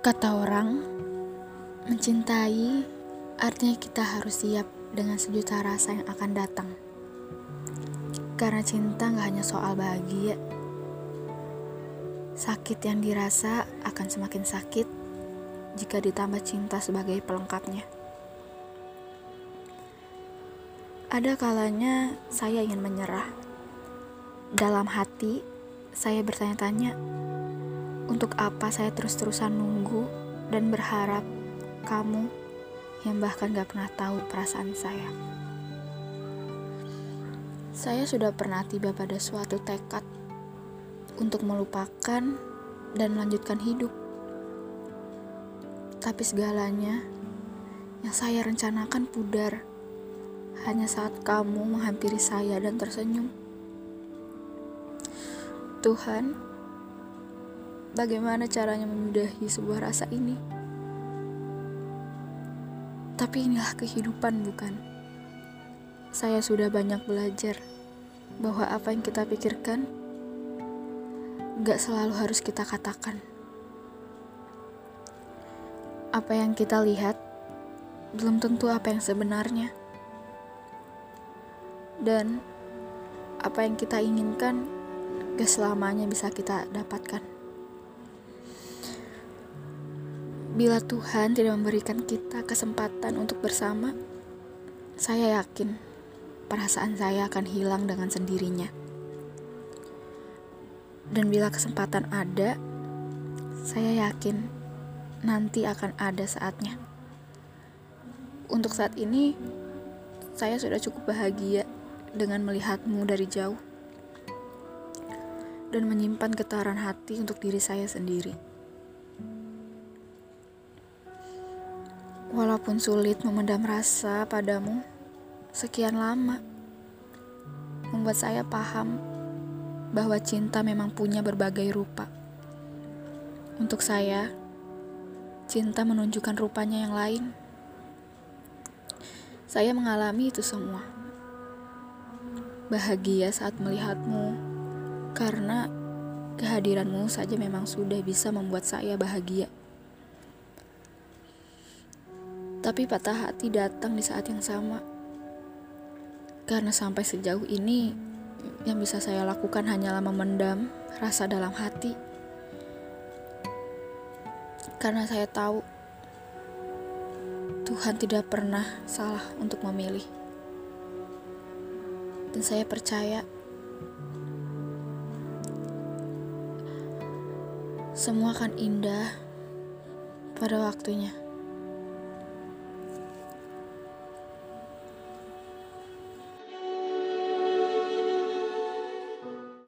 Kata orang, mencintai artinya kita harus siap dengan sejuta rasa yang akan datang. Karena cinta gak hanya soal bahagia. Sakit yang dirasa akan semakin sakit jika ditambah cinta sebagai pelengkapnya. Ada kalanya saya ingin menyerah. Dalam hati, saya bertanya-tanya, untuk apa saya terus-terusan nunggu dan berharap kamu yang bahkan gak pernah tahu perasaan saya. Saya sudah pernah tiba pada suatu tekad untuk melupakan dan melanjutkan hidup. Tapi segalanya yang saya rencanakan pudar hanya saat kamu menghampiri saya dan tersenyum. Tuhan, bagaimana caranya menyudahi sebuah rasa ini. Tapi inilah kehidupan, bukan? Saya sudah banyak belajar bahwa apa yang kita pikirkan gak selalu harus kita katakan. Apa yang kita lihat belum tentu apa yang sebenarnya. Dan apa yang kita inginkan gak selamanya bisa kita dapatkan. Bila Tuhan tidak memberikan kita kesempatan untuk bersama, saya yakin perasaan saya akan hilang dengan sendirinya. Dan bila kesempatan ada, saya yakin nanti akan ada saatnya. Untuk saat ini, saya sudah cukup bahagia dengan melihatmu dari jauh dan menyimpan getaran hati untuk diri saya sendiri. Walaupun sulit memendam rasa padamu sekian lama, membuat saya paham bahwa cinta memang punya berbagai rupa. Untuk saya, cinta menunjukkan rupanya yang lain. Saya mengalami itu semua. Bahagia saat melihatmu, karena kehadiranmu saja memang sudah bisa membuat saya bahagia. Tapi patah hati datang di saat yang sama. Karena sampai sejauh ini, yang bisa saya lakukan hanyalah memendam rasa dalam hati. Karena saya tahu Tuhan tidak pernah salah untuk memilih. Dan saya percaya semua akan indah pada waktunya.